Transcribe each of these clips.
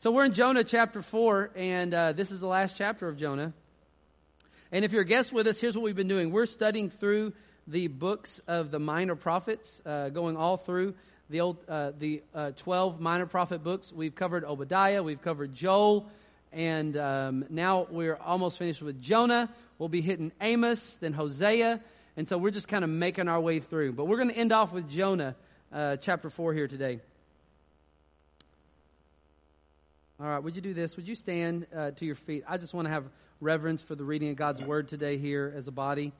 So we're in Jonah chapter 4, and uh, this is the last chapter of Jonah. And if you're a guest with us, here's what we've been doing. We're studying through the books of the minor prophets, uh, going all through the old, uh, the uh, 12 minor prophet books. We've covered Obadiah, we've covered Joel, and um, now we're almost finished with Jonah. We'll be hitting Amos, then Hosea, and so we're just kind of making our way through. But we're going to end off with Jonah, uh, chapter 4 here today. All right, would you do this? Would you stand uh, to your feet? I just want to have reverence for the reading of God's word today here as a body.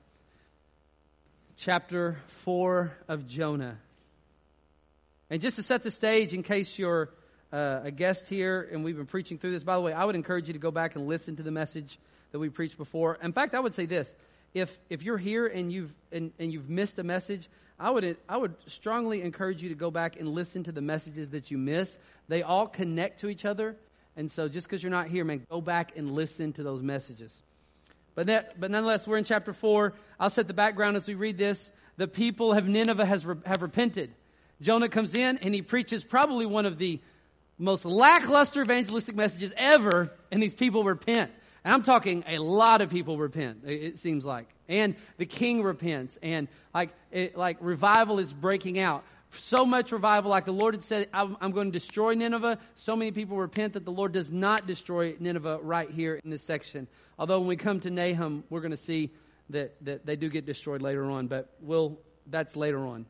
Chapter 4 of Jonah. And just to set the stage, in case you're uh, a guest here and we've been preaching through this, by the way, I would encourage you to go back and listen to the message that we preached before. In fact, I would say this if, if you're here and you've, and, and you've missed a message, I would, I would strongly encourage you to go back and listen to the messages that you miss. They all connect to each other. And so just because you're not here, man, go back and listen to those messages. But, that, but nonetheless, we're in chapter 4. I'll set the background as we read this. The people of Nineveh has, have repented. Jonah comes in and he preaches probably one of the most lackluster evangelistic messages ever, and these people repent. And I'm talking a lot of people repent, it seems like. And the king repents, and like, it, like revival is breaking out so much revival, like the Lord had said, I'm, I'm, going to destroy Nineveh. So many people repent that the Lord does not destroy Nineveh right here in this section. Although when we come to Nahum, we're going to see that, that they do get destroyed later on, but we'll, that's later on.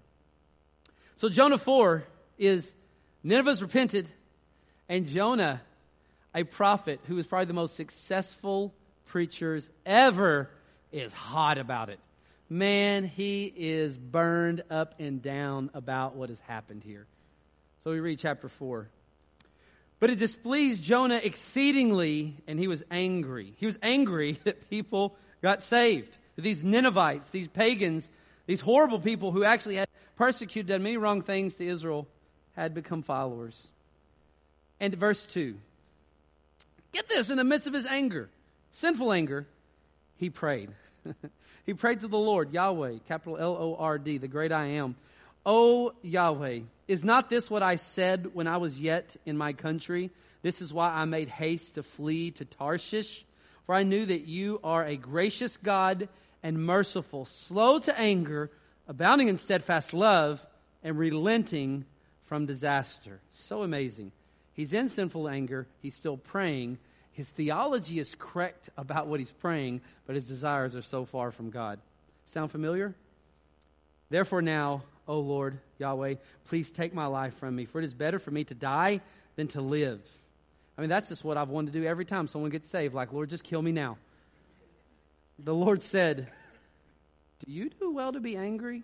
So Jonah 4 is Nineveh's repented, and Jonah, a prophet who is probably the most successful preachers ever, is hot about it man, he is burned up and down about what has happened here. So we read chapter 4. But it displeased Jonah exceedingly, and he was angry. He was angry that people got saved. These Ninevites, these pagans, these horrible people who actually had persecuted, done many wrong things to Israel, had become followers. And verse 2. Get this, in the midst of his anger, sinful anger, he prayed. He prayed to the Lord, Yahweh, capital L O R D, the great I am. O Yahweh, is not this what I said when I was yet in my country? This is why I made haste to flee to Tarshish. For I knew that you are a gracious God and merciful, slow to anger, abounding in steadfast love, and relenting from disaster. So amazing. He's in sinful anger. He's still praying his theology is correct about what he's praying, but his desires are so far from God. Sound familiar? Therefore, now, O Lord Yahweh, please take my life from me, for it is better for me to die than to live. I mean, that's just what I've wanted to do every time someone gets saved. Like, Lord, just kill me now. The Lord said, Do you do well to be angry?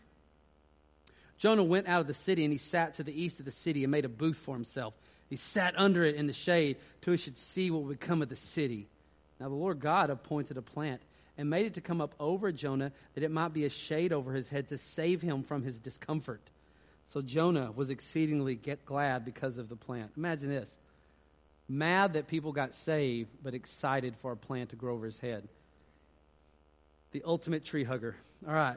Jonah went out of the city and he sat to the east of the city and made a booth for himself. He sat under it in the shade till he should see what would come of the city. Now the Lord God appointed a plant and made it to come up over Jonah that it might be a shade over his head to save him from his discomfort. So Jonah was exceedingly glad because of the plant. Imagine this. Mad that people got saved, but excited for a plant to grow over his head. The ultimate tree hugger. All right.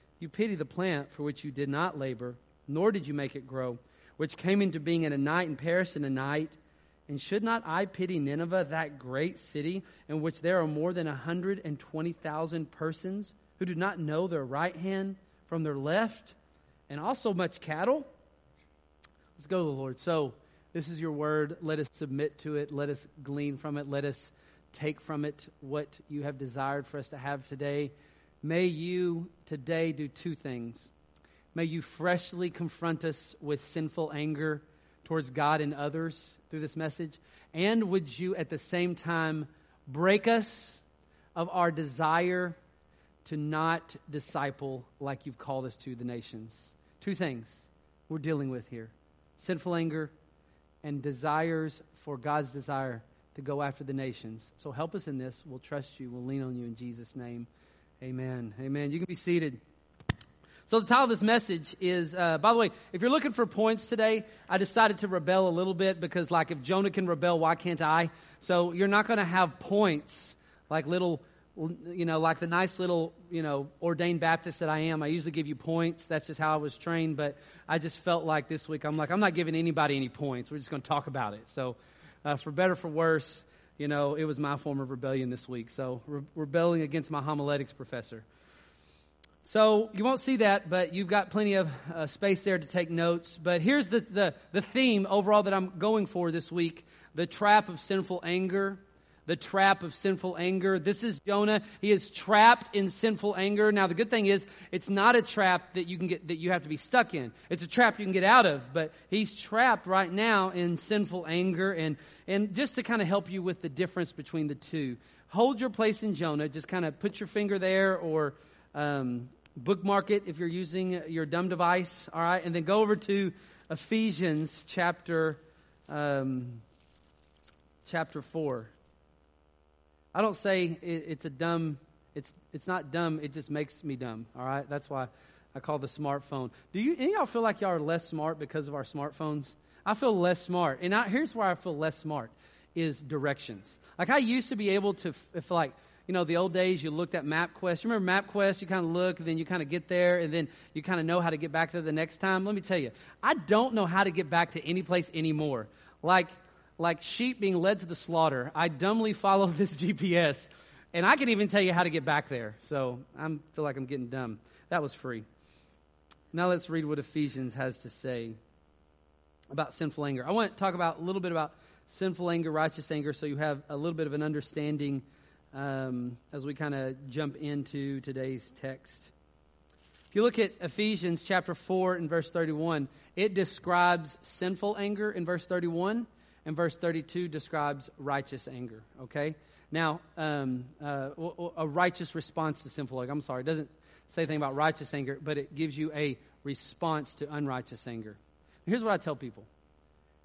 You pity the plant for which you did not labor, nor did you make it grow which came into being in a night and perished in a night. And should not I pity Nineveh, that great city, in which there are more than 120,000 persons who do not know their right hand from their left, and also much cattle? Let's go Lord. So, this is your word. Let us submit to it. Let us glean from it. Let us take from it what you have desired for us to have today. May you today do two things. May you freshly confront us with sinful anger towards God and others through this message. And would you at the same time break us of our desire to not disciple like you've called us to the nations? Two things we're dealing with here sinful anger and desires for God's desire to go after the nations. So help us in this. We'll trust you. We'll lean on you in Jesus' name. Amen. Amen. You can be seated. So the title of this message is, uh, by the way, if you're looking for points today, I decided to rebel a little bit because like if Jonah can rebel, why can't I? So you're not going to have points like little, you know, like the nice little, you know, ordained Baptist that I am. I usually give you points. That's just how I was trained. But I just felt like this week, I'm like, I'm not giving anybody any points. We're just going to talk about it. So uh, for better, for worse, you know, it was my form of rebellion this week. So re- rebelling against my homiletics professor. So you won't see that, but you've got plenty of uh, space there to take notes. But here's the, the, the theme overall that I'm going for this week the trap of sinful anger. The trap of sinful anger. This is Jonah. He is trapped in sinful anger. Now the good thing is, it's not a trap that you can get, that you have to be stuck in. It's a trap you can get out of, but he's trapped right now in sinful anger. And, and just to kind of help you with the difference between the two, hold your place in Jonah. Just kind of put your finger there or, um, bookmark it if you're using your dumb device, all right? And then go over to Ephesians chapter um, chapter four. I don't say it, it's a dumb. It's it's not dumb. It just makes me dumb. All right. That's why I call the smartphone. Do you any of y'all feel like y'all are less smart because of our smartphones? I feel less smart, and I, here's where I feel less smart is directions. Like I used to be able to, if like you know, the old days, you looked at MapQuest. You remember MapQuest? You kind of look, and then you kind of get there, and then you kind of know how to get back there the next time. Let me tell you, I don't know how to get back to any place anymore. Like, like sheep being led to the slaughter, I dumbly follow this GPS, and I can even tell you how to get back there. So I feel like I'm getting dumb. That was free. Now let's read what Ephesians has to say about sinful anger. I want to talk about a little bit about sinful anger, righteous anger, so you have a little bit of an understanding um, as we kind of jump into today's text. If you look at Ephesians chapter 4 and verse 31, it describes sinful anger in verse 31, and verse 32 describes righteous anger, okay? Now, um, uh, a righteous response to sinful anger. I'm sorry, it doesn't say anything about righteous anger, but it gives you a response to unrighteous anger. Here's what I tell people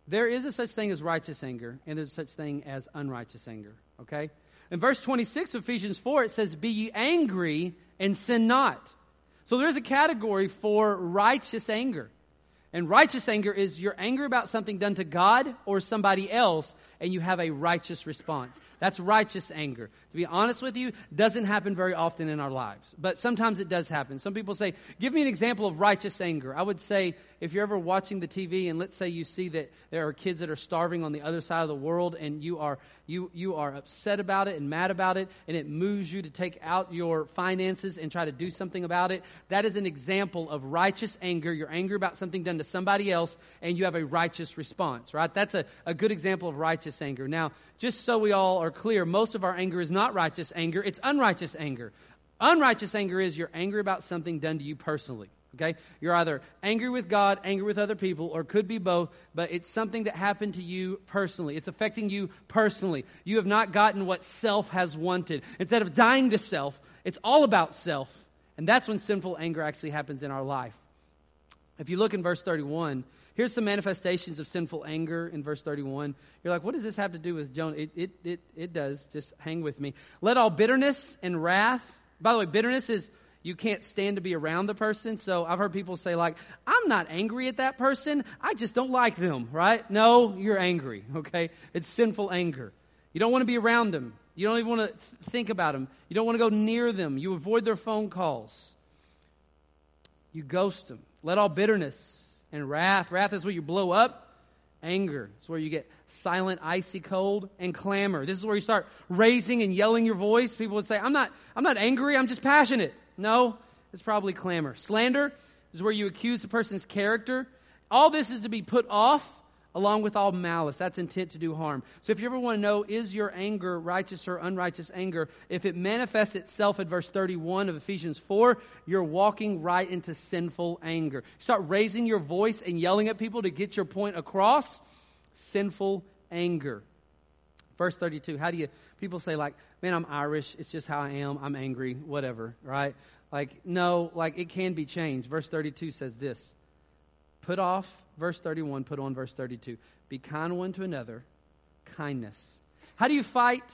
there is a such thing as righteous anger, and there's such thing as unrighteous anger, okay? In verse 26 of Ephesians 4, it says, Be ye angry and sin not. So there's a category for righteous anger. And righteous anger is you're angry about something done to God or somebody else, and you have a righteous response. That's righteous anger. To be honest with you, doesn't happen very often in our lives, but sometimes it does happen. Some people say, "Give me an example of righteous anger." I would say, if you're ever watching the TV and let's say you see that there are kids that are starving on the other side of the world, and you are you you are upset about it and mad about it, and it moves you to take out your finances and try to do something about it. That is an example of righteous anger. You're angry about something done to somebody else, and you have a righteous response. Right? That's a, a good example of righteous anger. Now, just so we all are clear, most of our anger is not righteous anger, it's unrighteous anger. Unrighteous anger is you're angry about something done to you personally. Okay? You're either angry with God, angry with other people, or could be both, but it's something that happened to you personally. It's affecting you personally. You have not gotten what self has wanted. Instead of dying to self, it's all about self. And that's when sinful anger actually happens in our life. If you look in verse 31, Here's some manifestations of sinful anger in verse 31. You're like, what does this have to do with Jonah? It, it, it, it does. Just hang with me. Let all bitterness and wrath, by the way, bitterness is you can't stand to be around the person. So I've heard people say like, I'm not angry at that person. I just don't like them, right? No, you're angry, okay? It's sinful anger. You don't want to be around them. You don't even want to think about them. You don't want to go near them. You avoid their phone calls. You ghost them. Let all bitterness and wrath. Wrath is where you blow up. Anger is where you get silent, icy cold, and clamor. This is where you start raising and yelling your voice. People would say, I'm not, I'm not angry, I'm just passionate. No, it's probably clamor. Slander is where you accuse a person's character. All this is to be put off along with all malice. That's intent to do harm. So if you ever want to know, is your anger righteous or unrighteous anger? If it manifests itself at verse 31 of Ephesians 4, you're walking right into sinful anger. start raising your voice and yelling at people to get your point across. Sinful anger. Verse 32, how do you, people say like, man, I'm Irish. It's just how I am. I'm angry, whatever, right? Like, no, like it can be changed. Verse 32 says this Put off verse 31, put on verse 32. Be kind one to another, kindness. How do you fight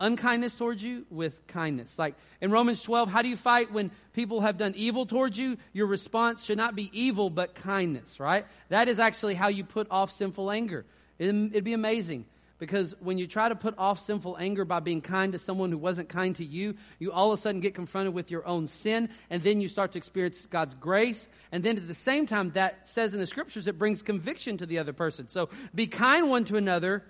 unkindness towards you? With kindness. Like in Romans 12, how do you fight when people have done evil towards you? Your response should not be evil, but kindness, right? That is actually how you put off sinful anger. It'd be amazing because when you try to put off sinful anger by being kind to someone who wasn't kind to you, you all of a sudden get confronted with your own sin, and then you start to experience God's grace. And then at the same time, that says in the scriptures, it brings conviction to the other person. So be kind one to another,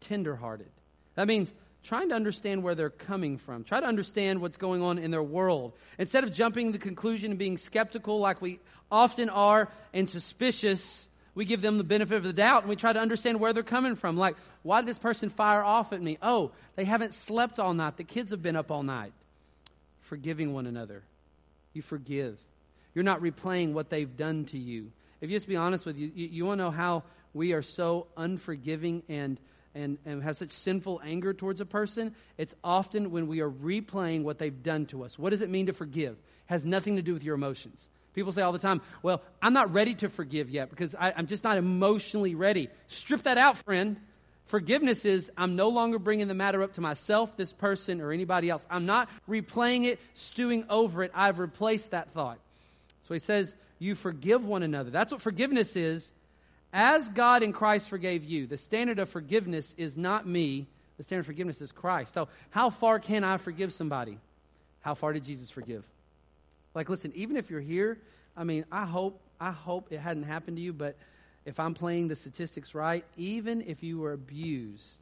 tenderhearted. That means trying to understand where they're coming from. Try to understand what's going on in their world. Instead of jumping to the conclusion and being skeptical like we often are and suspicious, we give them the benefit of the doubt and we try to understand where they're coming from. Like, why did this person fire off at me? Oh, they haven't slept all night. The kids have been up all night. Forgiving one another. You forgive. You're not replaying what they've done to you. If you just be honest with you, you, you want to know how we are so unforgiving and, and, and have such sinful anger towards a person? It's often when we are replaying what they've done to us. What does it mean to forgive? It has nothing to do with your emotions. People say all the time, well, I'm not ready to forgive yet because I, am just not emotionally ready. Strip that out, friend. Forgiveness is I'm no longer bringing the matter up to myself, this person, or anybody else. I'm not replaying it, stewing over it. I've replaced that thought. So he says, You forgive one another. That's what forgiveness is. As God in Christ forgave you, the standard of forgiveness is not me, the standard of forgiveness is Christ. So, how far can I forgive somebody? How far did Jesus forgive? Like, listen, even if you're here, I mean, I hope, I hope it hadn't happened to you, but if I'm playing the statistics right, even if you were abused,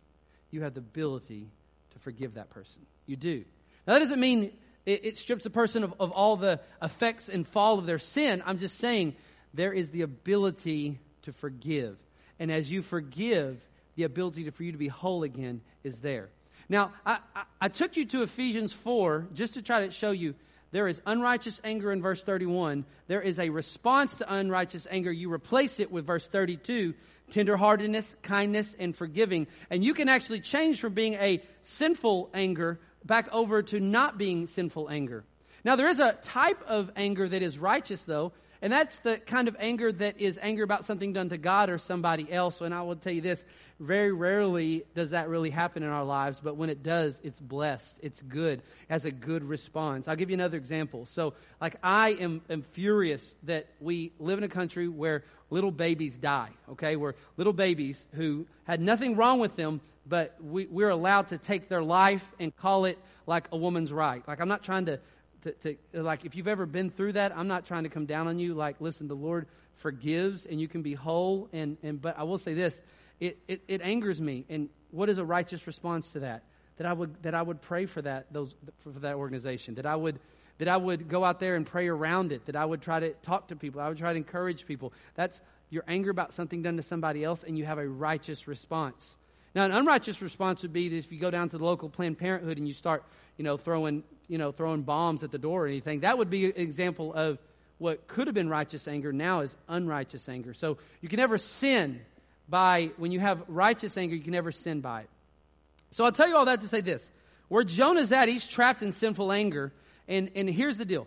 you have the ability to forgive that person. You do. Now, that doesn't mean it, it strips a person of, of all the effects and fall of their sin. I'm just saying there is the ability to forgive. And as you forgive, the ability to, for you to be whole again is there. Now, I, I, I took you to Ephesians 4 just to try to show you there is unrighteous anger in verse 31. There is a response to unrighteous anger. You replace it with verse 32 tenderheartedness, kindness, and forgiving. And you can actually change from being a sinful anger back over to not being sinful anger. Now, there is a type of anger that is righteous, though, and that's the kind of anger that is anger about something done to God or somebody else. And I will tell you this very rarely does that really happen in our lives, but when it does, it's blessed. It's good, has a good response. I'll give you another example. So, like, I am, am furious that we live in a country where little babies die, okay? Where little babies who had nothing wrong with them, but we, we're allowed to take their life and call it like a woman's right. Like, I'm not trying to to, to, like if you've ever been through that i'm not trying to come down on you. Like listen the lord forgives and you can be whole. And, and but i will say this. It, it, it angers me. And what is a righteous response to that? That i would that i would pray for that those for, for that organization. That i would that i would go out there and pray around it. That i would try to talk to people. I would try to encourage people. That's your anger about something done to somebody else and you have a righteous response now, an unrighteous response would be that if you go down to the local Planned Parenthood and you start, you know, throwing, you know, throwing bombs at the door or anything, that would be an example of what could have been righteous anger now is unrighteous anger. So you can never sin by, when you have righteous anger, you can never sin by it. So I'll tell you all that to say this. Where Jonah's at, he's trapped in sinful anger. And, and here's the deal.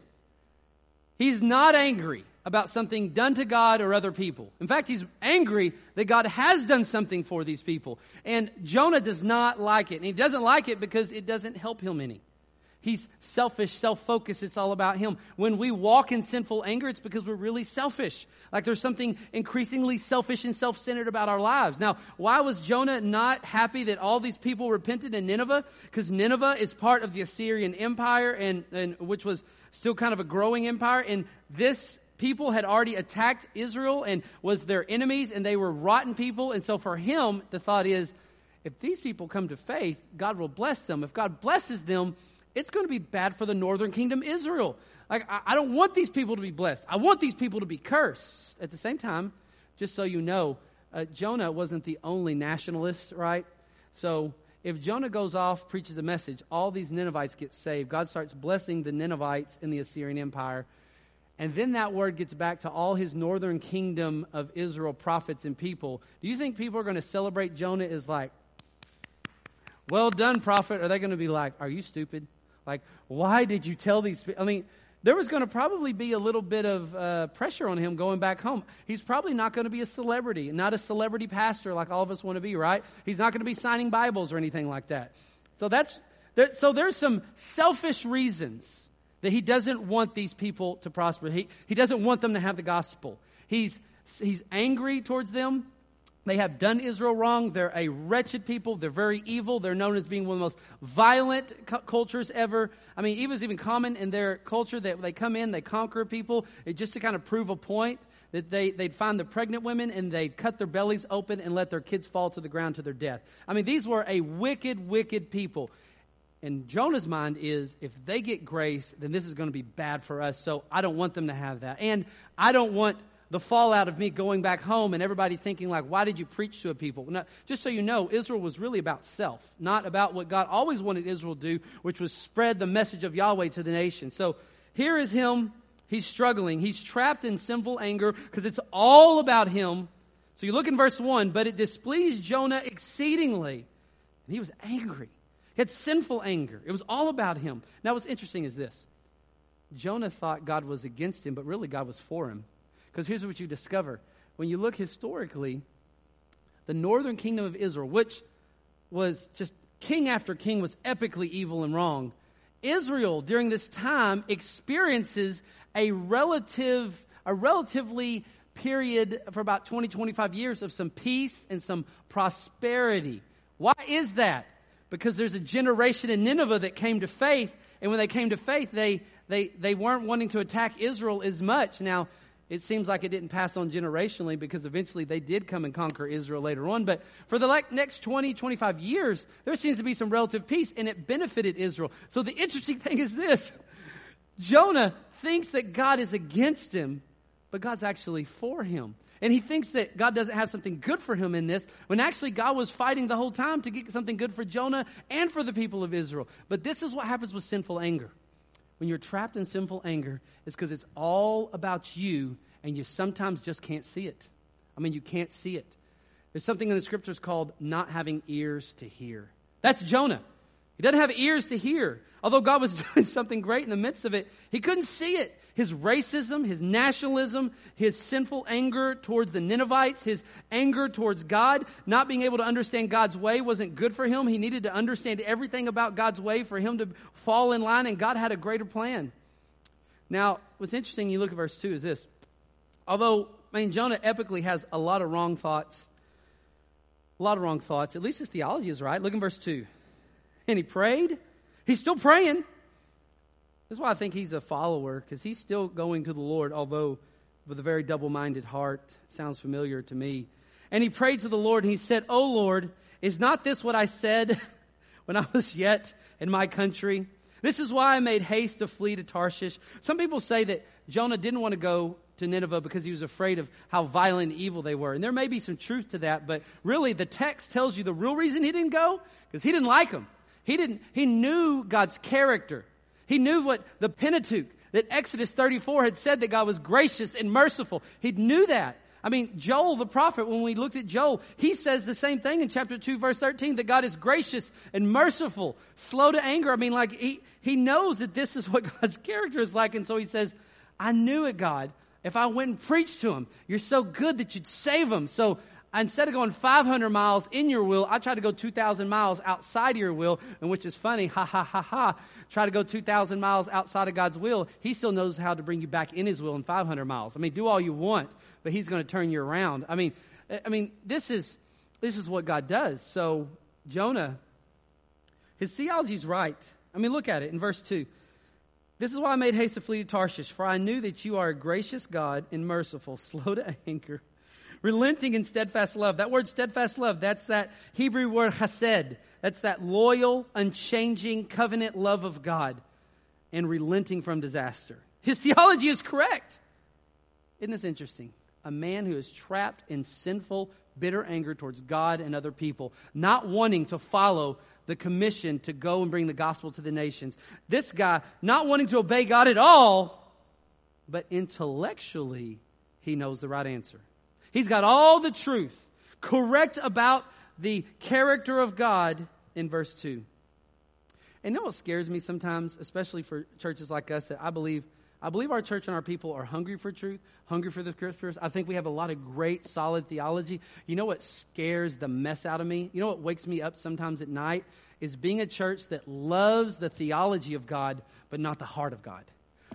He's not angry about something done to God or other people. In fact, he's angry that God has done something for these people. And Jonah does not like it. And he doesn't like it because it doesn't help him any. He's selfish, self-focused. It's all about him. When we walk in sinful anger, it's because we're really selfish. Like there's something increasingly selfish and self-centered about our lives. Now, why was Jonah not happy that all these people repented in Nineveh? Because Nineveh is part of the Assyrian Empire and, and which was still kind of a growing empire. And this people had already attacked Israel and was their enemies and they were rotten people. And so for him, the thought is, if these people come to faith, God will bless them. If God blesses them, it's going to be bad for the northern kingdom, Israel. Like, I, don't want these people to be blessed. I want these people to be cursed. At the same time, just so you know, uh, Jonah wasn't the only nationalist, right? So if Jonah goes off, preaches a message, all these Ninevites get saved. God starts blessing the Ninevites in the Assyrian Empire. And then that word gets back to all his northern kingdom of Israel prophets and people. Do you think people are going to celebrate Jonah as like, well done, prophet? Are they going to be like, are you stupid? Like, why did you tell these people? I mean, there was going to probably be a little bit of uh, pressure on him going back home. He's probably not going to be a celebrity, not a celebrity pastor like all of us want to be, right? He's not going to be signing Bibles or anything like that. So that's there, so there's some selfish reasons that he doesn't want these people to prosper. He, he doesn't want them to have the gospel. He's, he's angry towards them. They have done Israel wrong. They're a wretched people. They're very evil. They're known as being one of the most violent cu- cultures ever. I mean, it was even common in their culture that they come in, they conquer people, just to kind of prove a point that they, they'd find the pregnant women and they'd cut their bellies open and let their kids fall to the ground to their death. I mean, these were a wicked, wicked people. And Jonah's mind is if they get grace, then this is going to be bad for us. So I don't want them to have that. And I don't want the fallout of me going back home and everybody thinking like, why did you preach to a people? Now, just so you know, Israel was really about self, not about what God always wanted Israel to do, which was spread the message of Yahweh to the nation. So here is him. He's struggling. He's trapped in sinful anger because it's all about him. So you look in verse 1, but it displeased Jonah exceedingly. And he was angry. He had sinful anger. It was all about him. Now, what's interesting is this Jonah thought God was against him, but really God was for him. Because here's what you discover when you look historically, the northern kingdom of Israel, which was just king after king, was epically evil and wrong. Israel during this time experiences a relative, a relatively period for about 20, 25 years of some peace and some prosperity. Why is that? Because there's a generation in Nineveh that came to faith, and when they came to faith, they, they, they weren't wanting to attack Israel as much. Now, it seems like it didn't pass on generationally because eventually they did come and conquer Israel later on. But for the like next 20, 25 years, there seems to be some relative peace and it benefited Israel. So the interesting thing is this. Jonah thinks that God is against him, but God's actually for him. And he thinks that God doesn't have something good for him in this, when actually God was fighting the whole time to get something good for Jonah and for the people of Israel. But this is what happens with sinful anger when you're trapped in sinful anger it's because it's all about you and you sometimes just can't see it. I mean, you can't see it. There's something in the scriptures called not having ears to hear. That's Jonah. He doesn't have ears to hear. Although God was doing something great in the midst of it, he couldn't see it. His racism, his nationalism, his sinful anger towards the Ninevites, his anger towards God, not being able to understand God's way wasn't good for him. He needed to understand everything about God's way for him to fall in line, and God had a greater plan. Now, what's interesting, you look at verse 2, is this. Although, I mean, Jonah epically has a lot of wrong thoughts, a lot of wrong thoughts. At least his theology is right. Look in verse 2. And he prayed. He's still praying. That's why I think he's a follower, because he's still going to the Lord, although with a very double minded heart. Sounds familiar to me. And he prayed to the Lord, and he said, Oh Lord, is not this what I said when I was yet in my country? This is why I made haste to flee to Tarshish. Some people say that Jonah didn't want to go to Nineveh because he was afraid of how violent and evil they were. And there may be some truth to that, but really the text tells you the real reason he didn't go because he didn't like them. He didn't, he knew God's character. He knew what the Pentateuch, that Exodus 34 had said that God was gracious and merciful. He knew that. I mean, Joel the prophet, when we looked at Joel, he says the same thing in chapter 2 verse 13, that God is gracious and merciful, slow to anger. I mean, like, he, he knows that this is what God's character is like. And so he says, I knew it, God. If I went and preached to him, you're so good that you'd save him. So instead of going 500 miles in your will, I try to go 2,000 miles outside of your will, and which is funny, ha ha ha ha. Try to go 2,000 miles outside of God's will. He still knows how to bring you back in His will in 500 miles. I mean, do all you want, but He's going to turn you around. I mean, eh, I mean, this is this is what God does. So Jonah, his theology is right. I mean, look at it in verse two. This is why I made haste to flee to Tarshish, for I knew that you are a gracious God and merciful, slow to anger relenting in steadfast love. That word steadfast love, that's that Hebrew word chesed. That's that loyal, unchanging covenant love of God and relenting from disaster. His theology is correct. Isn't this interesting? A man who is trapped in sinful, bitter anger towards God and other people, not wanting to follow the commission to go and bring the gospel to the nations. This guy, not wanting to obey God at all, but intellectually, he knows the right answer. He's got all the truth correct about the character of God in verse 2. And you know what scares me sometimes, especially for churches like us that I believe I believe our church and our people are hungry for truth, hungry for the scriptures. I think we have a lot of great, solid theology. You know what scares the mess out of me? You know what wakes me up sometimes at night? Is being a church that loves the theology of God, but not the heart of God.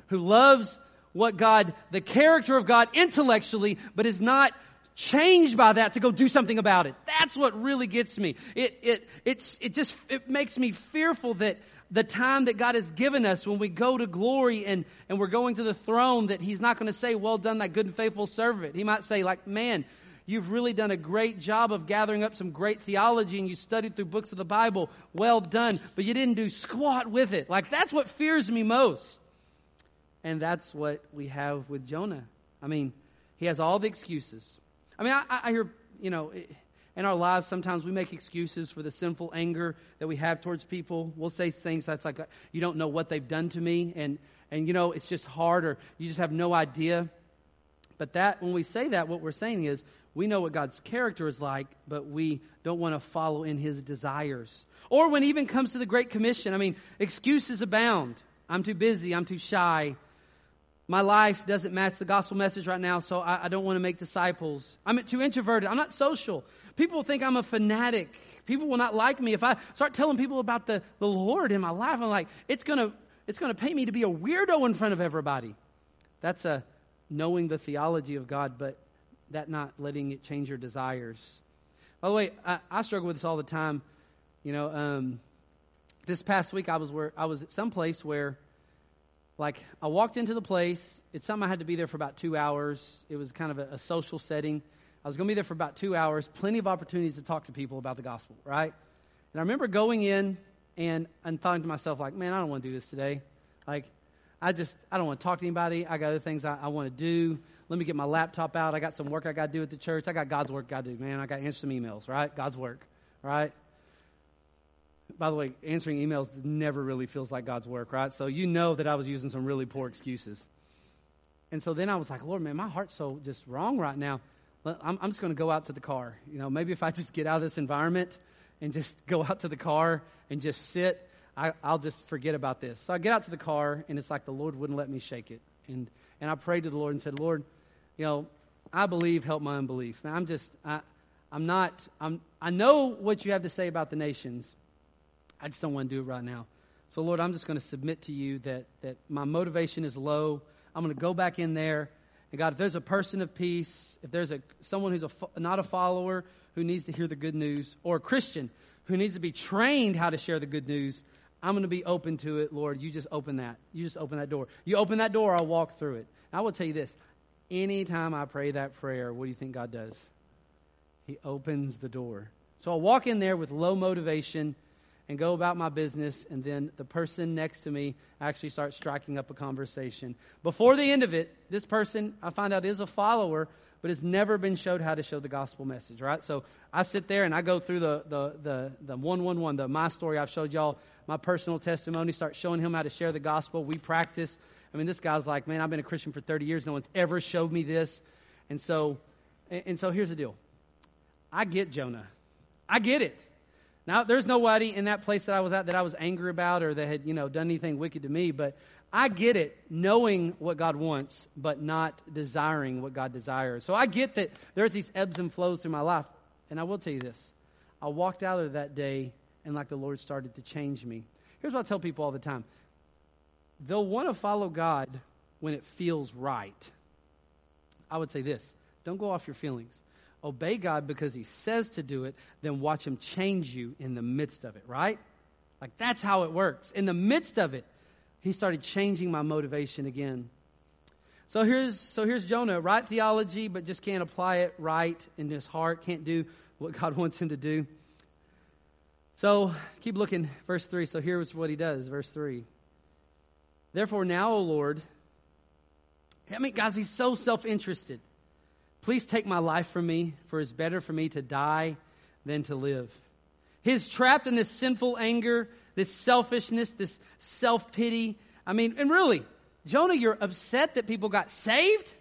Who loves what God, the character of God intellectually, but is not changed by that to go do something about it. That's what really gets me. It, it, it's, it just, it makes me fearful that the time that God has given us when we go to glory and, and we're going to the throne that He's not going to say, well done, that good and faithful servant. He might say like, man, you've really done a great job of gathering up some great theology and you studied through books of the Bible. Well done. But you didn't do squat with it. Like that's what fears me most. And that's what we have with Jonah. I mean, he has all the excuses. I mean, I, I hear, you know, in our lives, sometimes we make excuses for the sinful anger that we have towards people. We'll say things that's like, you don't know what they've done to me, and, and you know, it's just hard, or you just have no idea. But that, when we say that, what we're saying is, we know what God's character is like, but we don't want to follow in his desires. Or when it even comes to the Great Commission, I mean, excuses abound. I'm too busy, I'm too shy, my life doesn't match the gospel message right now, so I, I don't want to make disciples. I'm too introverted. I'm not social. People think I'm a fanatic. People will not like me if I start telling people about the, the Lord in my life. I'm like, it's gonna it's gonna pay me to be a weirdo in front of everybody. That's a knowing the theology of God, but that not letting it change your desires. By the way, I, I struggle with this all the time. You know, um, this past week I was where I was at some place where like I walked into the place. It's something I had to be there for about two hours. It was kind of a, a social setting. I was going to be there for about two hours. Plenty of opportunities to talk to people about the gospel, right? And I remember going in and and thought to myself, like, man, I don't want to do this today. Like, I just I don't want to talk to anybody. I got other things I, I want to do. Let me get my laptop out. I got some work I got to do at the church. I got God's work I got to do, man. I got to answer some emails, right? God's work, right? By the way, answering emails never really feels like God's work, right? So you know that I was using some really poor excuses. And so then I was like, Lord, man, my heart's so just wrong right now. I'm, I'm just going to go out to the car. You know, maybe if I just get out of this environment and just go out to the car and just sit, I, will just forget about this. So I get out to the car, and it's like the Lord wouldn't let me shake it. And, and I prayed to the Lord and said, Lord, you know, I believe, help my unbelief. Now, I'm just, I, I'm not, I'm, I know what you have to say about the nations, I just don't want to do it right now. So, Lord, I'm just going to submit to you that, that my motivation is low. I'm going to go back in there. And God, if there's a person of peace, if there's a, someone who's a, not a follower who needs to hear the good news, or a Christian who needs to be trained how to share the good news, I'm going to be open to it, Lord. You just open that. You just open that door. You open that door, I'll walk through it. I will tell you this anytime I pray that prayer, what do you think God does? He opens the door. So I'll walk in there with low motivation and go about my business, and then the person next to me actually starts striking up a conversation. Before the end of it, this person, I find out, is a follower, but has never been showed how to show the gospel message, right? So I sit there and I go through the, the, the, the 111, the my story I've showed y'all, my personal testimony, start showing him how to share the gospel. We practice. I mean, this guy's like, man, I've been a Christian for 30 years. No one's ever showed me this. And so, and so here's the deal. I get Jonah. I get it. Now, there's nobody in that place that I was at that I was angry about or that had, you know, done anything wicked to me, but I get it, knowing what God wants, but not desiring what God desires. So I get that there's these ebbs and flows through my life. And I will tell you this I walked out of that day, and like the Lord started to change me. Here's what I tell people all the time they'll want to follow God when it feels right. I would say this don't go off your feelings obey God because He says to do it, then watch Him change you in the midst of it, right? Like that's how it works. In the midst of it, He started changing my motivation again. So here's so here's Jonah, right theology, but just can't apply it right in his heart, can't do what God wants him to do. So keep looking, verse 3. So here's what he does, verse 3. Therefore, now, O Lord, I mean, guys, he's so self interested. Please take my life from me, for it's better for me to die than to live. He's trapped in this sinful anger, this selfishness, this self pity. I mean, and really, Jonah, you're upset that people got saved?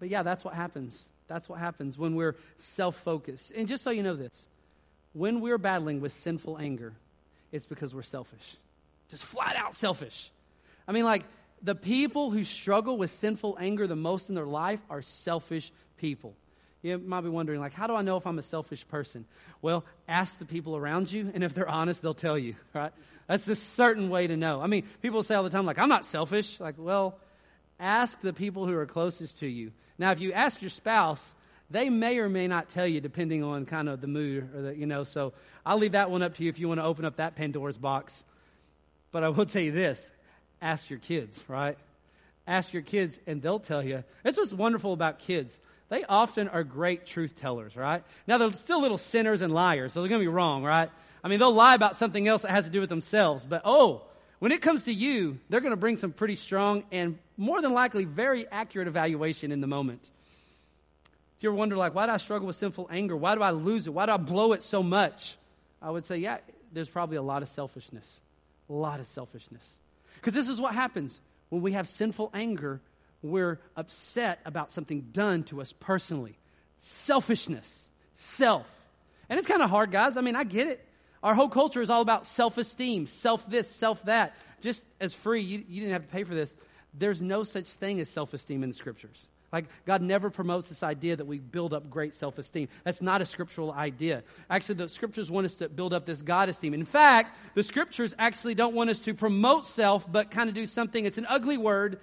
But yeah, that's what happens. That's what happens when we're self focused. And just so you know this, when we're battling with sinful anger, it's because we're selfish. Just flat out selfish. I mean, like, the people who struggle with sinful anger the most in their life are selfish people. You might be wondering, like, how do I know if I'm a selfish person? Well, ask the people around you, and if they're honest, they'll tell you, right? That's the certain way to know. I mean, people say all the time, like, I'm not selfish. Like, well, ask the people who are closest to you. Now, if you ask your spouse, they may or may not tell you depending on kind of the mood or the, you know, so I'll leave that one up to you if you want to open up that Pandora's box. But I will tell you this ask your kids, right? Ask your kids, and they'll tell you. That's what's wonderful about kids. They often are great truth tellers, right? Now, they're still little sinners and liars, so they're going to be wrong, right? I mean, they'll lie about something else that has to do with themselves, but oh, when it comes to you, they're going to bring some pretty strong and more than likely very accurate evaluation in the moment. If you ever wonder, like, why do I struggle with sinful anger? Why do I lose it? Why do I blow it so much? I would say, yeah, there's probably a lot of selfishness. A lot of selfishness. Because this is what happens when we have sinful anger, we're upset about something done to us personally. Selfishness. Self. And it's kind of hard, guys. I mean, I get it. Our whole culture is all about self esteem, self this, self that. Just as free, you, you didn't have to pay for this. There's no such thing as self esteem in the scriptures. Like, God never promotes this idea that we build up great self esteem. That's not a scriptural idea. Actually, the scriptures want us to build up this God esteem. In fact, the scriptures actually don't want us to promote self, but kind of do something, it's an ugly word,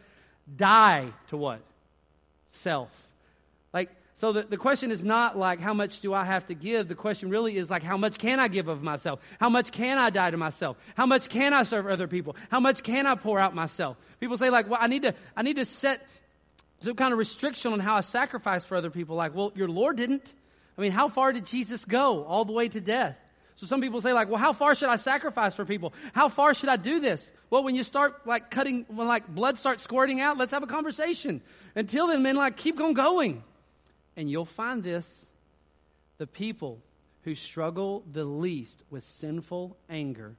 die to what? Self. Like, so the, the question is not like, how much do I have to give? The question really is like, how much can I give of myself? How much can I die to myself? How much can I serve other people? How much can I pour out myself? People say like, well, I need to, I need to set some kind of restriction on how I sacrifice for other people. Like, well, your Lord didn't. I mean, how far did Jesus go? All the way to death. So some people say like, well, how far should I sacrifice for people? How far should I do this? Well, when you start like cutting, when like blood starts squirting out, let's have a conversation. Until then, men, like keep on going. And you'll find this, the people who struggle the least with sinful anger,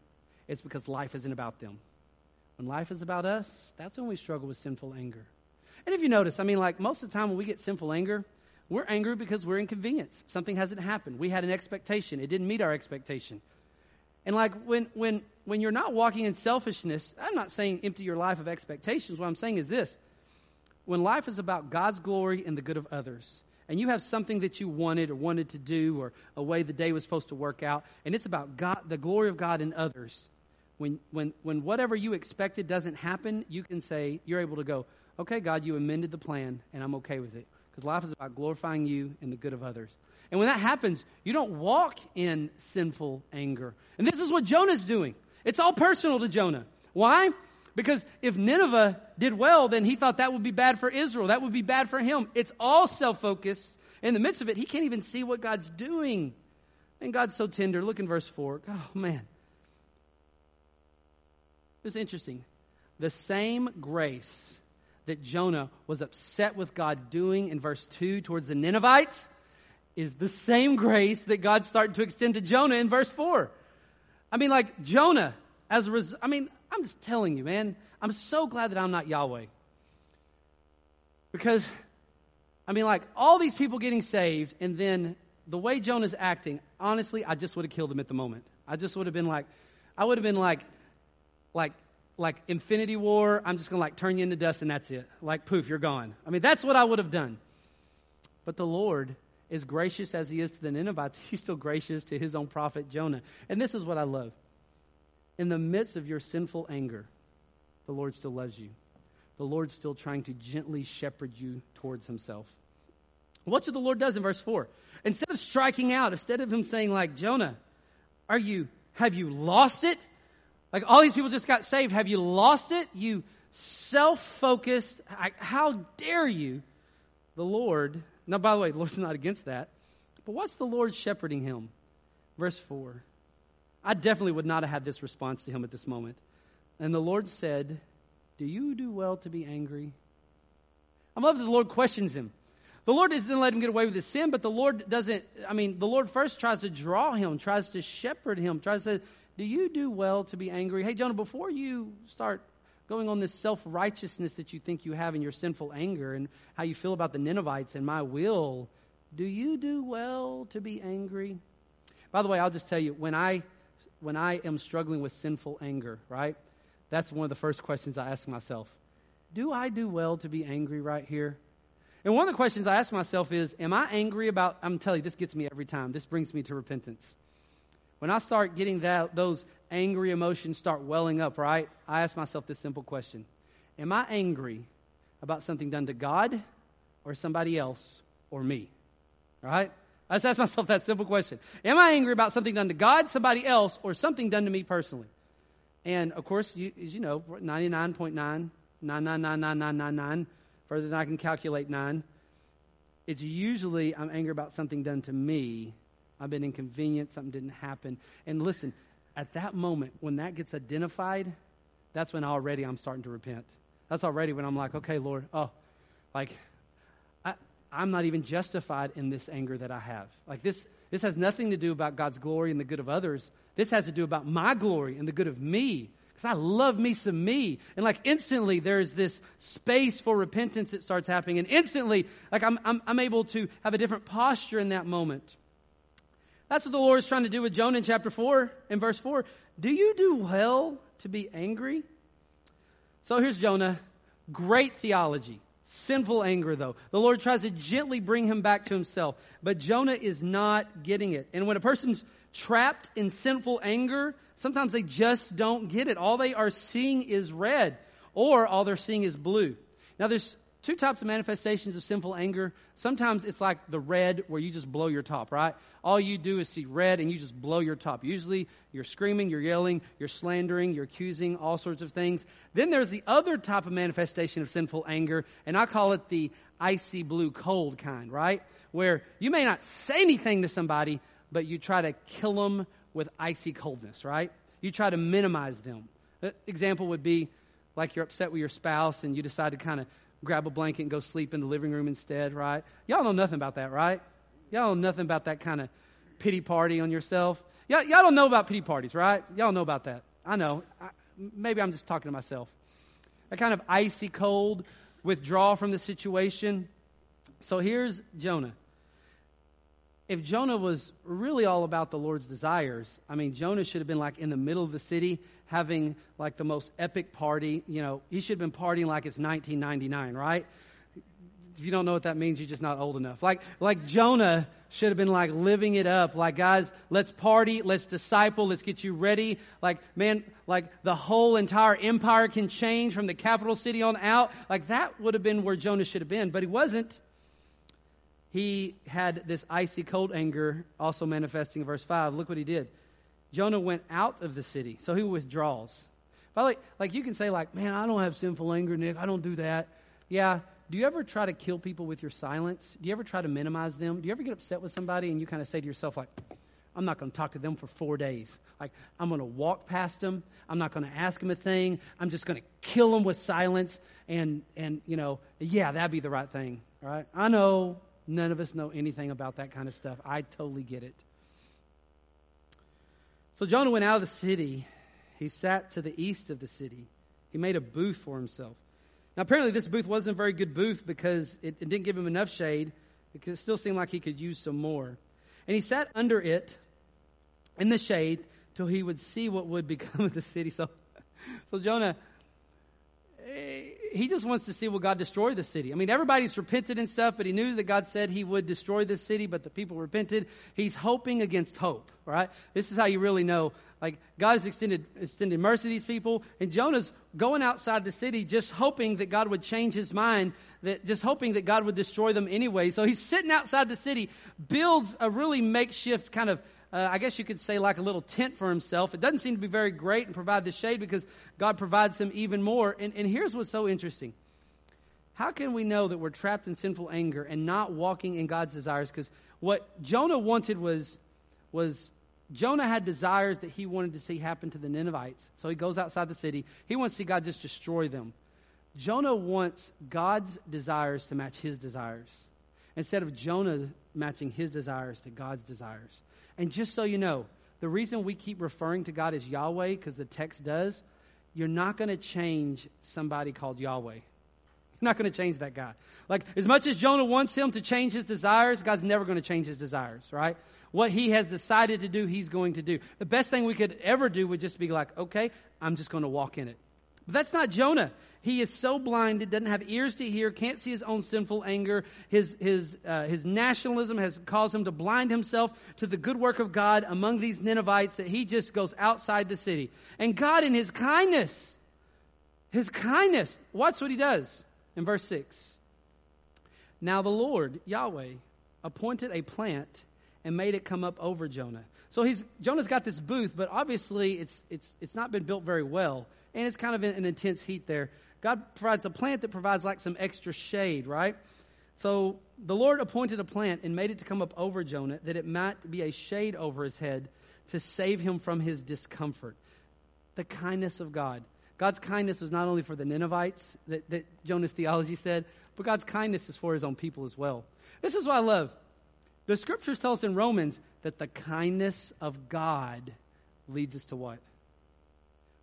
it's because life isn't about them. When life is about us, that's when we struggle with sinful anger. And if you notice, I mean, like most of the time when we get sinful anger, we're angry because we're inconvenienced. Something hasn't happened. We had an expectation. It didn't meet our expectation. And like when when when you're not walking in selfishness, I'm not saying empty your life of expectations. What I'm saying is this. When life is about God's glory and the good of others, and you have something that you wanted or wanted to do or a way the day was supposed to work out, and it's about God, the glory of God in others, when, when, when whatever you expected doesn't happen, you can say, you're able to go, okay, God, you amended the plan, and I'm okay with it. Because life is about glorifying you and the good of others. And when that happens, you don't walk in sinful anger. And this is what Jonah's doing. It's all personal to Jonah. Why? Because if Nineveh did well, then he thought that would be bad for Israel. That would be bad for him. It's all self focused. In the midst of it, he can't even see what God's doing. And God's so tender. Look in verse 4. Oh, man. It's interesting. The same grace that Jonah was upset with God doing in verse 2 towards the Ninevites is the same grace that God's starting to extend to Jonah in verse 4. I mean, like Jonah, as a result, I mean, I'm just telling you, man, I'm so glad that I'm not Yahweh. Because, I mean, like, all these people getting saved, and then the way Jonah's acting, honestly, I just would have killed him at the moment. I just would have been like, I would have been like, like, like Infinity War, I'm just going to like turn you into dust and that's it. Like poof, you're gone. I mean, that's what I would have done. But the Lord, is gracious as he is to the Ninevites, he's still gracious to his own prophet Jonah. And this is what I love. In the midst of your sinful anger, the Lord still loves you. The Lord's still trying to gently shepherd you towards himself. Watch what the Lord does in verse 4. Instead of striking out, instead of him saying like, Jonah, are you, have you lost it? Like all these people just got saved. Have you lost it? You self focused. How dare you? The Lord. Now, by the way, the Lord's not against that. But what's the Lord shepherding him? Verse 4. I definitely would not have had this response to him at this moment. And the Lord said, Do you do well to be angry? I love that the Lord questions him. The Lord doesn't let him get away with his sin, but the Lord doesn't, I mean, the Lord first tries to draw him, tries to shepherd him, tries to do you do well to be angry? Hey, Jonah, before you start going on this self righteousness that you think you have in your sinful anger and how you feel about the Ninevites and my will, do you do well to be angry? By the way, I'll just tell you when I when I am struggling with sinful anger, right? That's one of the first questions I ask myself. do I do well to be angry right here? And one of the questions I ask myself is, am I angry about, I'm telling you, this gets me every time. This brings me to repentance. When I start getting that, those angry emotions start welling up, right? I ask myself this simple question Am I angry about something done to God or somebody else or me? Right? I just ask myself that simple question. Am I angry about something done to God, somebody else, or something done to me personally? And of course, you, as you know, 99.9, further than I can calculate nine, it's usually I'm angry about something done to me. I've been inconvenienced, something didn't happen. And listen, at that moment, when that gets identified, that's when already I'm starting to repent. That's already when I'm like, okay, Lord, oh, like, I, I'm not even justified in this anger that I have. Like, this, this has nothing to do about God's glory and the good of others. This has to do about my glory and the good of me. Because I love me some me. And like instantly there's this space for repentance that starts happening. And instantly, like I'm, I'm, I'm able to have a different posture in that moment. That's what the Lord is trying to do with Jonah in chapter 4 in verse 4. Do you do well to be angry? So here's Jonah. Great theology. Sinful anger, though. The Lord tries to gently bring him back to himself. But Jonah is not getting it. And when a person's trapped in sinful anger, sometimes they just don't get it. All they are seeing is red, or all they're seeing is blue. Now, there's two types of manifestations of sinful anger. Sometimes it's like the red where you just blow your top, right? All you do is see red and you just blow your top. Usually you're screaming, you're yelling, you're slandering, you're accusing, all sorts of things. Then there's the other type of manifestation of sinful anger, and I call it the icy blue cold kind, right? Where you may not say anything to somebody, but you try to kill them with icy coldness, right? You try to minimize them. An example would be like you're upset with your spouse and you decide to kind of grab a blanket and go sleep in the living room instead, right? Y'all know nothing about that, right? Y'all know nothing about that kind of pity party on yourself. Y'all, y'all don't know about pity parties, right? Y'all know about that. I know. I, maybe I'm just talking to myself. A kind of icy cold withdrawal from the situation. So here's Jonah. If Jonah was really all about the Lord's desires, I mean, Jonah should have been like in the middle of the city having like the most epic party. You know, he should have been partying like it's 1999, right? If you don't know what that means, you're just not old enough. Like, like Jonah should have been like living it up. Like, guys, let's party, let's disciple, let's get you ready. Like, man, like the whole entire empire can change from the capital city on out. Like, that would have been where Jonah should have been, but he wasn't. He had this icy cold anger also manifesting in verse 5. Look what he did. Jonah went out of the city, so he withdraws. By the way, like you can say, like, man, I don't have sinful anger, Nick. I don't do that. Yeah. Do you ever try to kill people with your silence? Do you ever try to minimize them? Do you ever get upset with somebody and you kind of say to yourself, like, I'm not going to talk to them for four days. Like, I'm going to walk past them. I'm not going to ask them a thing. I'm just going to kill them with silence. And, and, you know, yeah, that'd be the right thing. Right? I know none of us know anything about that kind of stuff. I totally get it. So Jonah went out of the city. He sat to the east of the city. He made a booth for himself. Now, apparently, this booth wasn't a very good booth because it, it didn't give him enough shade. Because it still seemed like he could use some more. And he sat under it in the shade till he would see what would become of the city. So, so Jonah, eh, he just wants to see will God destroy the city. I mean, everybody's repented and stuff, but he knew that God said he would destroy this city, but the people repented. He's hoping against hope, right? This is how you really know. Like, God has extended, extended mercy to these people, and Jonah's going outside the city just hoping that God would change his mind, that just hoping that God would destroy them anyway. So he's sitting outside the city, builds a really makeshift kind of uh, I guess you could say, like a little tent for himself. It doesn't seem to be very great and provide the shade because God provides him even more. And, and here's what's so interesting. How can we know that we're trapped in sinful anger and not walking in God's desires? Because what Jonah wanted was, was Jonah had desires that he wanted to see happen to the Ninevites. So he goes outside the city. He wants to see God just destroy them. Jonah wants God's desires to match his desires instead of Jonah matching his desires to God's desires. And just so you know, the reason we keep referring to God as Yahweh, because the text does, you're not going to change somebody called Yahweh. You're not going to change that guy. Like, as much as Jonah wants him to change his desires, God's never going to change his desires, right? What he has decided to do, he's going to do. The best thing we could ever do would just be like, okay, I'm just going to walk in it. But that's not Jonah. He is so blinded, doesn't have ears to hear, can't see his own sinful anger. His, his, uh, his nationalism has caused him to blind himself to the good work of God among these Ninevites that he just goes outside the city. And God, in his kindness, his kindness, watch what he does in verse 6. Now the Lord, Yahweh, appointed a plant and made it come up over Jonah. So he's, Jonah's got this booth, but obviously it's, it's, it's not been built very well. And it's kind of an intense heat there. God provides a plant that provides like some extra shade, right? So the Lord appointed a plant and made it to come up over Jonah that it might be a shade over his head to save him from his discomfort. The kindness of God. God's kindness was not only for the Ninevites that, that Jonah's theology said, but God's kindness is for his own people as well. This is what I love. The scriptures tell us in Romans that the kindness of God leads us to what?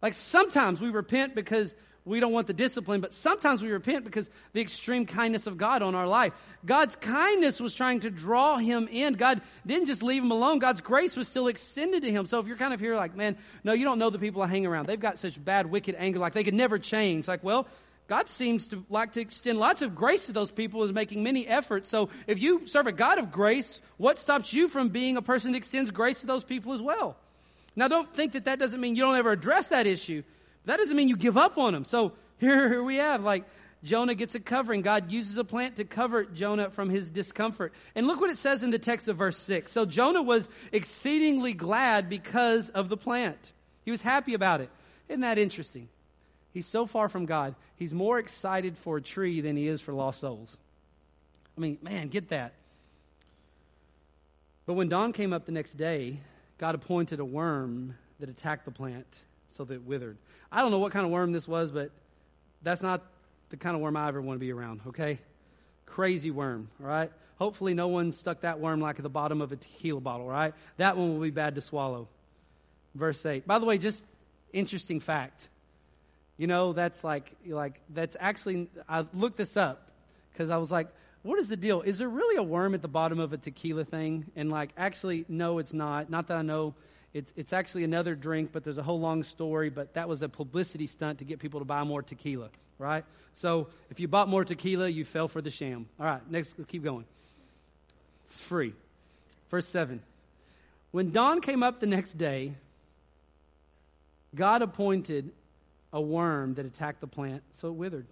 Like sometimes we repent because we don't want the discipline, but sometimes we repent because the extreme kindness of God on our life. God's kindness was trying to draw him in. God didn't just leave him alone. God's grace was still extended to him. So if you're kind of here like, man, no, you don't know the people I hang around. They've got such bad, wicked anger, like they could never change. Like, well, God seems to like to extend lots of grace to those people is making many efforts. So if you serve a God of grace, what stops you from being a person that extends grace to those people as well? Now don't think that that doesn't mean you don't ever address that issue. That doesn't mean you give up on them. So here, here we have like Jonah gets a covering. God uses a plant to cover Jonah from his discomfort. And look what it says in the text of verse 6. So Jonah was exceedingly glad because of the plant. He was happy about it. Isn't that interesting? He's so far from God. He's more excited for a tree than he is for lost souls. I mean, man, get that. But when dawn came up the next day, God appointed a worm that attacked the plant so that it withered. I don't know what kind of worm this was, but that's not the kind of worm I ever want to be around, okay? Crazy worm, all right? Hopefully, no one stuck that worm like at the bottom of a tequila bottle, right? That one will be bad to swallow. Verse 8. By the way, just interesting fact. You know, that's like, like that's actually, I looked this up because I was like, what is the deal? Is there really a worm at the bottom of a tequila thing? And like, actually, no, it's not. Not that I know it's, it's actually another drink, but there's a whole long story. But that was a publicity stunt to get people to buy more tequila, right? So if you bought more tequila, you fell for the sham. All right, next, let's keep going. It's free. Verse 7. When dawn came up the next day, God appointed a worm that attacked the plant, so it withered.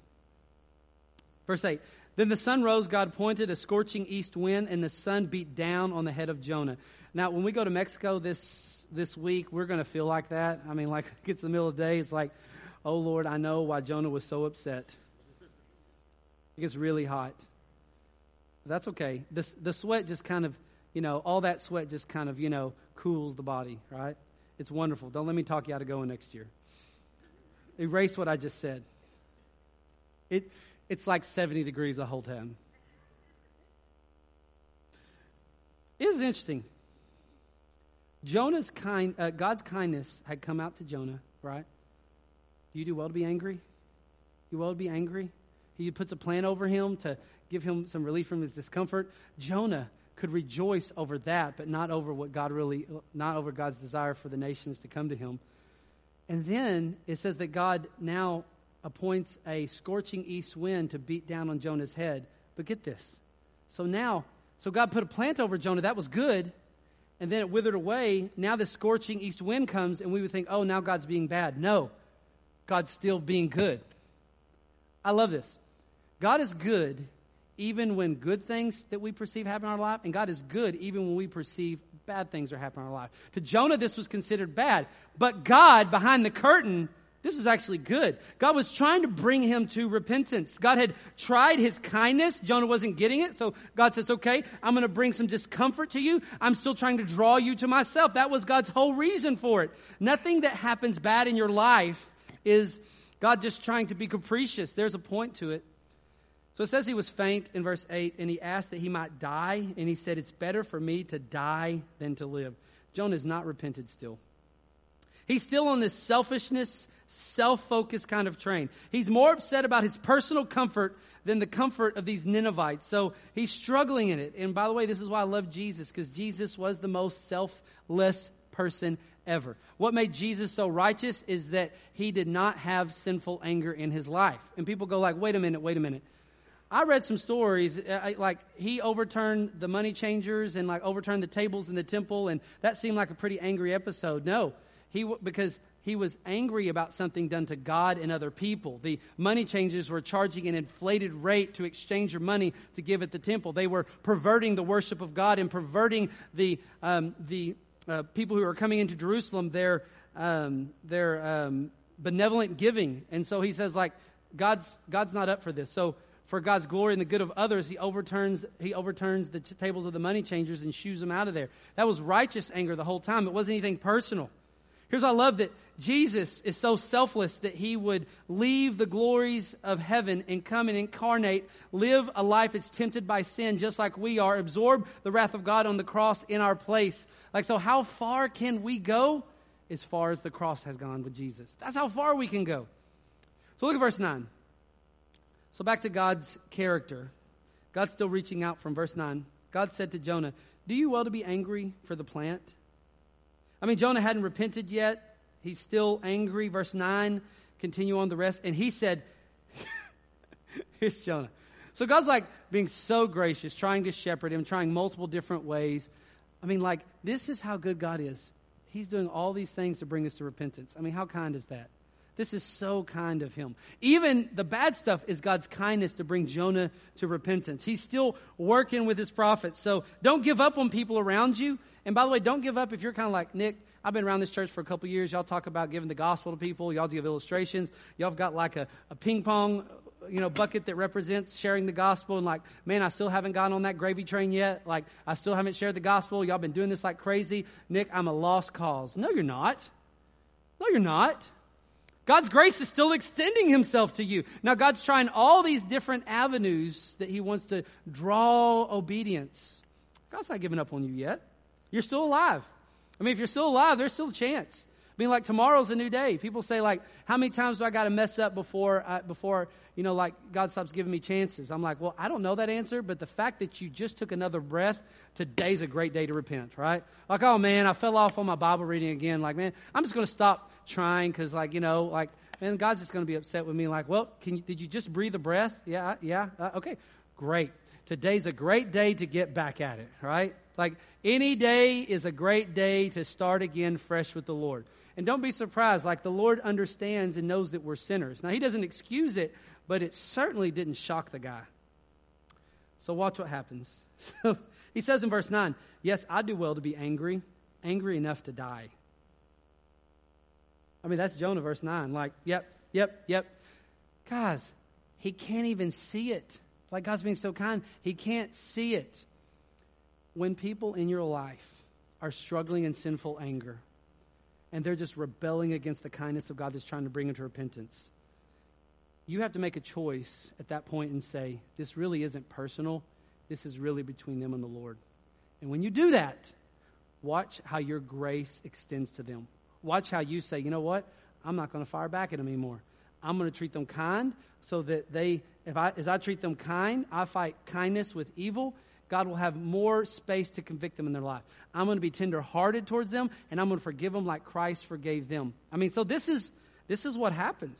Verse 8. Then the sun rose, God pointed a scorching east wind, and the sun beat down on the head of Jonah. Now, when we go to Mexico this this week, we're going to feel like that. I mean, like it gets the middle of the day, it's like, oh Lord, I know why Jonah was so upset. It gets really hot. That's okay. The, the sweat just kind of, you know, all that sweat just kind of, you know, cools the body, right? It's wonderful. Don't let me talk you out of going next year. Erase what I just said. It, it's like 70 degrees the whole time. It was interesting. Jonah's kind, uh, God's kindness had come out to Jonah, right? Do you do well to be angry? You well to be angry? He puts a plan over him to give him some relief from his discomfort. Jonah could rejoice over that, but not over what God really, not over God's desire for the nations to come to him. And then it says that God now appoints a scorching east wind to beat down on Jonah's head. But get this. So now, so God put a plant over Jonah. That was good and then it withered away. Now the scorching east wind comes, and we would think, oh, now God's being bad. No, God's still being good. I love this. God is good even when good things that we perceive happen in our life, and God is good even when we perceive bad things are happening in our life. To Jonah, this was considered bad, but God, behind the curtain, this was actually good. God was trying to bring him to repentance. God had tried his kindness. Jonah wasn't getting it. So God says, okay, I'm going to bring some discomfort to you. I'm still trying to draw you to myself. That was God's whole reason for it. Nothing that happens bad in your life is God just trying to be capricious. There's a point to it. So it says he was faint in verse 8 and he asked that he might die. And he said, it's better for me to die than to live. Jonah has not repented still. He's still on this selfishness, self focused kind of train. He's more upset about his personal comfort than the comfort of these Ninevites. So he's struggling in it. And by the way, this is why I love Jesus, because Jesus was the most selfless person ever. What made Jesus so righteous is that he did not have sinful anger in his life. And people go like, wait a minute, wait a minute. I read some stories uh, like he overturned the money changers and like overturned the tables in the temple, and that seemed like a pretty angry episode. No, he because he was angry about something done to God and other people. The money changers were charging an inflated rate to exchange your money to give at the temple. They were perverting the worship of God and perverting the um, the uh, people who are coming into Jerusalem their um, their um, benevolent giving. And so he says like God's God's not up for this. So for God's glory and the good of others, he overturns, he overturns the t- tables of the money changers and shoos them out of there. That was righteous anger the whole time. It wasn't anything personal. Here's what I love that Jesus is so selfless that he would leave the glories of heaven and come and incarnate, live a life that's tempted by sin just like we are, absorb the wrath of God on the cross in our place. Like, so how far can we go? As far as the cross has gone with Jesus. That's how far we can go. So look at verse 9. So back to God's character. God's still reaching out from verse 9. God said to Jonah, Do you well to be angry for the plant? I mean, Jonah hadn't repented yet. He's still angry. Verse 9, continue on the rest. And he said, Here's Jonah. So God's like being so gracious, trying to shepherd him, trying multiple different ways. I mean, like, this is how good God is. He's doing all these things to bring us to repentance. I mean, how kind is that? This is so kind of him. Even the bad stuff is God's kindness to bring Jonah to repentance. He's still working with his prophets. So don't give up on people around you. And by the way, don't give up if you're kind of like, Nick, I've been around this church for a couple years. Y'all talk about giving the gospel to people. Y'all give illustrations. Y'all have got like a, a ping pong, you know, bucket that represents sharing the gospel. And like, man, I still haven't gotten on that gravy train yet. Like, I still haven't shared the gospel. Y'all been doing this like crazy. Nick, I'm a lost cause. No, you're not. No, you're not. God's grace is still extending himself to you. Now, God's trying all these different avenues that he wants to draw obedience. God's not giving up on you yet. You're still alive. I mean, if you're still alive, there's still a chance. I mean, like tomorrow's a new day. People say, like, how many times do I got to mess up before, I, before you know, like God stops giving me chances? I'm like, well, I don't know that answer, but the fact that you just took another breath, today's a great day to repent, right? Like, oh man, I fell off on my Bible reading again. Like, man, I'm just going to stop trying because, like, you know, like, man, God's just going to be upset with me. Like, well, can you, did you just breathe a breath? Yeah, yeah, uh, okay, great. Today's a great day to get back at it, right? Like, any day is a great day to start again fresh with the Lord. And don't be surprised, like, the Lord understands and knows that we're sinners. Now, He doesn't excuse it, but it certainly didn't shock the guy. So, watch what happens. He says in verse 9, Yes, I do well to be angry, angry enough to die. I mean, that's Jonah, verse 9. Like, yep, yep, yep. Guys, he can't even see it. Like, God's being so kind, he can't see it. When people in your life are struggling in sinful anger and they're just rebelling against the kindness of God that's trying to bring them to repentance, you have to make a choice at that point and say, This really isn't personal. This is really between them and the Lord. And when you do that, watch how your grace extends to them. Watch how you say, you know what? I'm not going to fire back at them anymore. I'm going to treat them kind so that they, if I, as I treat them kind, I fight kindness with evil. God will have more space to convict them in their life. I'm going to be tenderhearted towards them, and I'm going to forgive them like Christ forgave them. I mean, so this is this is what happens.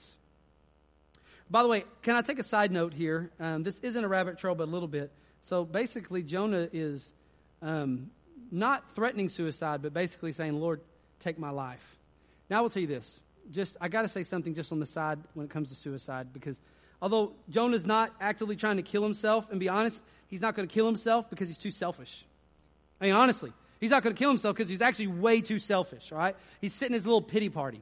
By the way, can I take a side note here? Um, this isn't a rabbit trail, but a little bit. So basically, Jonah is um, not threatening suicide, but basically saying, "Lord, take my life. Now I will tell you this. Just I got to say something just on the side when it comes to suicide because although Jonah's not actively trying to kill himself, and be honest, he's not going to kill himself because he's too selfish. I mean, honestly, he's not going to kill himself because he's actually way too selfish. All right, he's sitting his little pity party.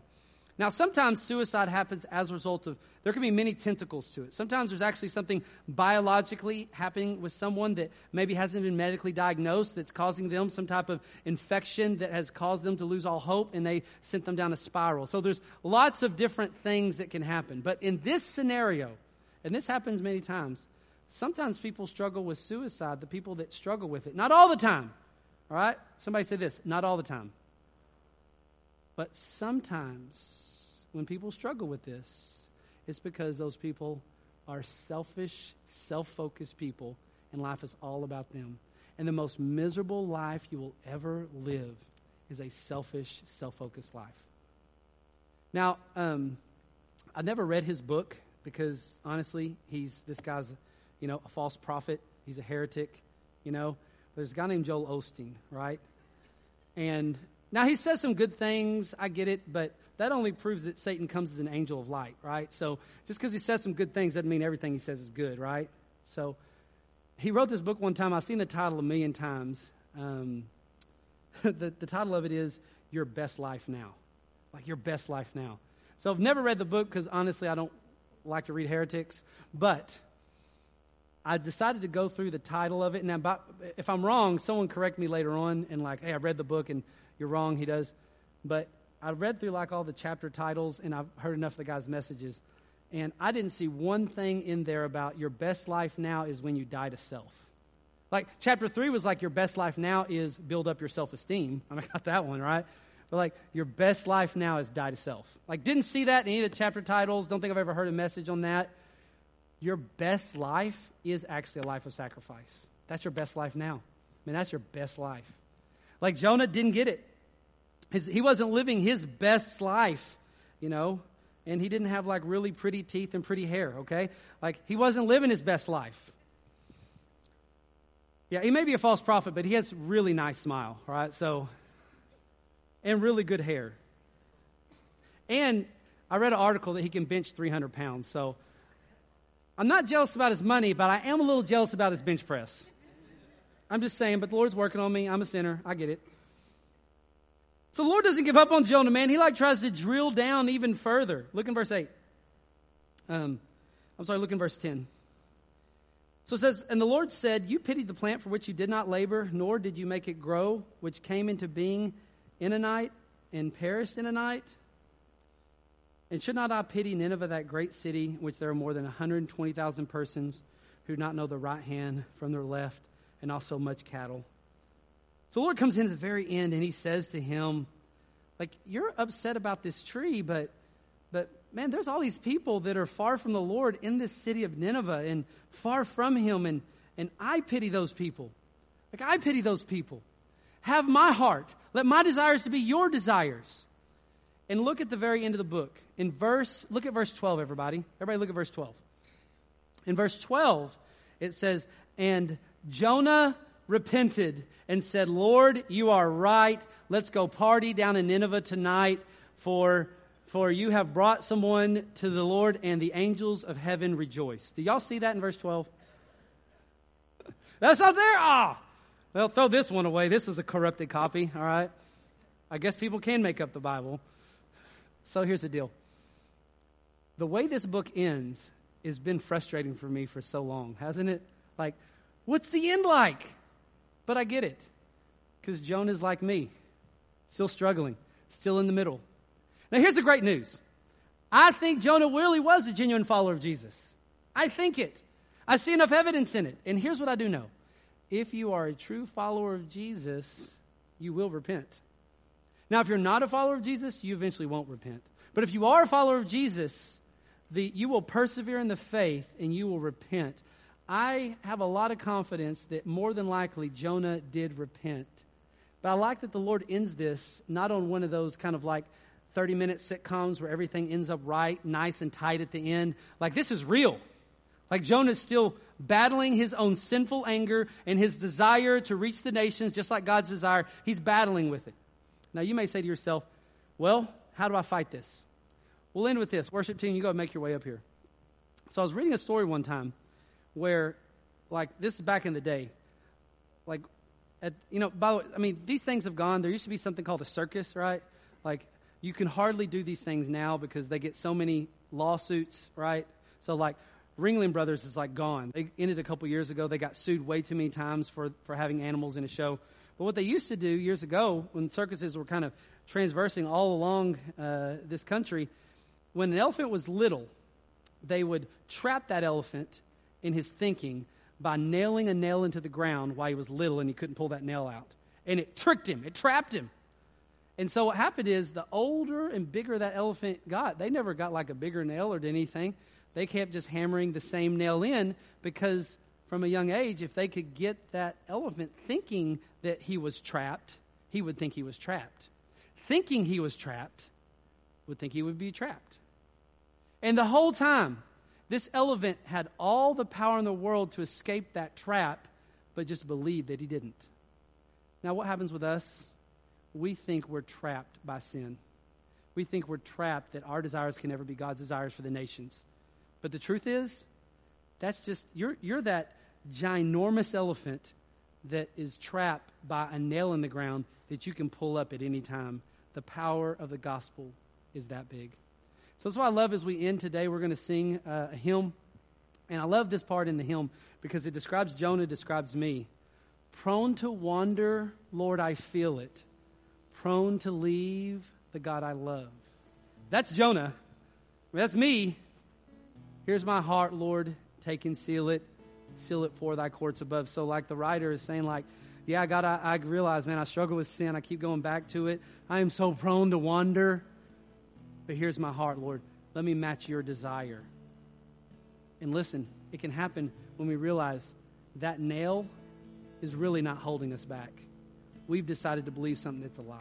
Now, sometimes suicide happens as a result of, there can be many tentacles to it. Sometimes there's actually something biologically happening with someone that maybe hasn't been medically diagnosed that's causing them some type of infection that has caused them to lose all hope and they sent them down a spiral. So there's lots of different things that can happen. But in this scenario, and this happens many times, sometimes people struggle with suicide, the people that struggle with it. Not all the time. All right? Somebody say this, not all the time. But sometimes when people struggle with this, it's because those people are selfish, self focused people, and life is all about them. And the most miserable life you will ever live is a selfish, self focused life. Now, um, I never read his book because honestly, he's this guy's, you know, a false prophet. He's a heretic, you know. There's a guy named Joel Osteen, right? And now he says some good things. I get it, but that only proves that Satan comes as an angel of light, right? So just because he says some good things doesn't mean everything he says is good, right? So he wrote this book one time. I've seen the title a million times. Um, the, the title of it is Your Best Life Now. Like Your Best Life Now. So I've never read the book because honestly, I don't like to read heretics. But I decided to go through the title of it. About, if I'm wrong, someone correct me later on and like, hey, I read the book and you're wrong. He does. But I read through like all the chapter titles and I've heard enough of the guy's messages. And I didn't see one thing in there about your best life now is when you die to self. Like chapter three was like your best life now is build up your self esteem. I, got that one, right? But like your best life now is die to self. Like didn't see that in any of the chapter titles. Don't think I've ever heard a message on that. Your best life is actually a life of sacrifice. That's your best life now. I mean, that's your best life. Like Jonah didn't get it. His, he wasn't living his best life, you know, and he didn't have like really pretty teeth and pretty hair, okay? Like he wasn't living his best life. Yeah, he may be a false prophet, but he has really nice smile, right? So, and really good hair. And I read an article that he can bench 300 pounds. So, I'm not jealous about his money, but I am a little jealous about his bench press. I'm just saying, but the Lord's working on me. I'm a sinner. I get it. So the Lord doesn't give up on Jonah, man. He like tries to drill down even further. Look in verse 8. Um, I'm sorry, look in verse 10. So it says, And the Lord said, You pitied the plant for which you did not labor, nor did you make it grow, which came into being in a night and perished in a night. And should not I pity Nineveh, that great city, in which there are more than 120,000 persons who do not know the right hand from their left, and also much cattle? So the Lord comes in at the very end and he says to him, like, you're upset about this tree, but but man, there's all these people that are far from the Lord in this city of Nineveh and far from him, and, and I pity those people. Like I pity those people. Have my heart. Let my desires to be your desires. And look at the very end of the book. In verse, look at verse 12, everybody. Everybody look at verse 12. In verse 12, it says, And Jonah repented and said, Lord, you are right. Let's go party down in Nineveh tonight, for, for you have brought someone to the Lord, and the angels of heaven rejoice. Do y'all see that in verse 12? That's not there? Ah! Well, throw this one away. This is a corrupted copy, all right? I guess people can make up the Bible. So here's the deal. The way this book ends has been frustrating for me for so long, hasn't it? Like, what's the end like? But I get it. Because Jonah's like me, still struggling, still in the middle. Now, here's the great news I think Jonah really was a genuine follower of Jesus. I think it. I see enough evidence in it. And here's what I do know if you are a true follower of Jesus, you will repent. Now, if you're not a follower of Jesus, you eventually won't repent. But if you are a follower of Jesus, the, you will persevere in the faith and you will repent. I have a lot of confidence that more than likely Jonah did repent. But I like that the Lord ends this not on one of those kind of like 30 minute sitcoms where everything ends up right, nice and tight at the end. Like this is real. Like Jonah's still battling his own sinful anger and his desire to reach the nations just like God's desire. He's battling with it. Now you may say to yourself, well, how do I fight this? We'll end with this. Worship team, you go make your way up here. So I was reading a story one time where, like, this is back in the day. Like, at, you know, by the way, I mean, these things have gone. There used to be something called a circus, right? Like, you can hardly do these things now because they get so many lawsuits, right? So, like, Ringling Brothers is like gone. They ended a couple years ago. They got sued way too many times for, for having animals in a show. But what they used to do years ago, when circuses were kind of transversing all along uh, this country, when an elephant was little, they would trap that elephant in his thinking by nailing a nail into the ground while he was little and he couldn't pull that nail out. And it tricked him, it trapped him. And so what happened is the older and bigger that elephant got, they never got like a bigger nail or anything. They kept just hammering the same nail in because from a young age, if they could get that elephant thinking that he was trapped he would think he was trapped. Thinking he was trapped would think he would be trapped. And the whole time, this elephant had all the power in the world to escape that trap, but just believed that he didn't. Now, what happens with us? We think we're trapped by sin. We think we're trapped that our desires can never be God's desires for the nations. But the truth is, that's just, you're, you're that ginormous elephant that is trapped by a nail in the ground that you can pull up at any time. The power of the gospel is that big. So that's why I love as we end today, we're going to sing uh, a hymn. And I love this part in the hymn because it describes Jonah, describes me. Prone to wander, Lord, I feel it. Prone to leave the God I love. That's Jonah. That's me. Here's my heart, Lord. Take and seal it. Seal it for thy courts above. So, like the writer is saying, like, yeah, God, I, I realize, man, I struggle with sin. I keep going back to it. I am so prone to wander. But here's my heart, Lord. Let me match your desire. And listen, it can happen when we realize that nail is really not holding us back. We've decided to believe something that's a lie.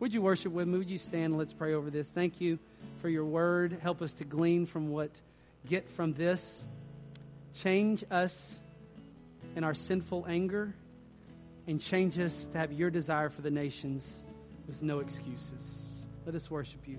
Would you worship with me? Would you stand? Let's pray over this. Thank you for your word. Help us to glean from what get from this. Change us in our sinful anger and change us to have your desire for the nations with no excuses. Let us worship you.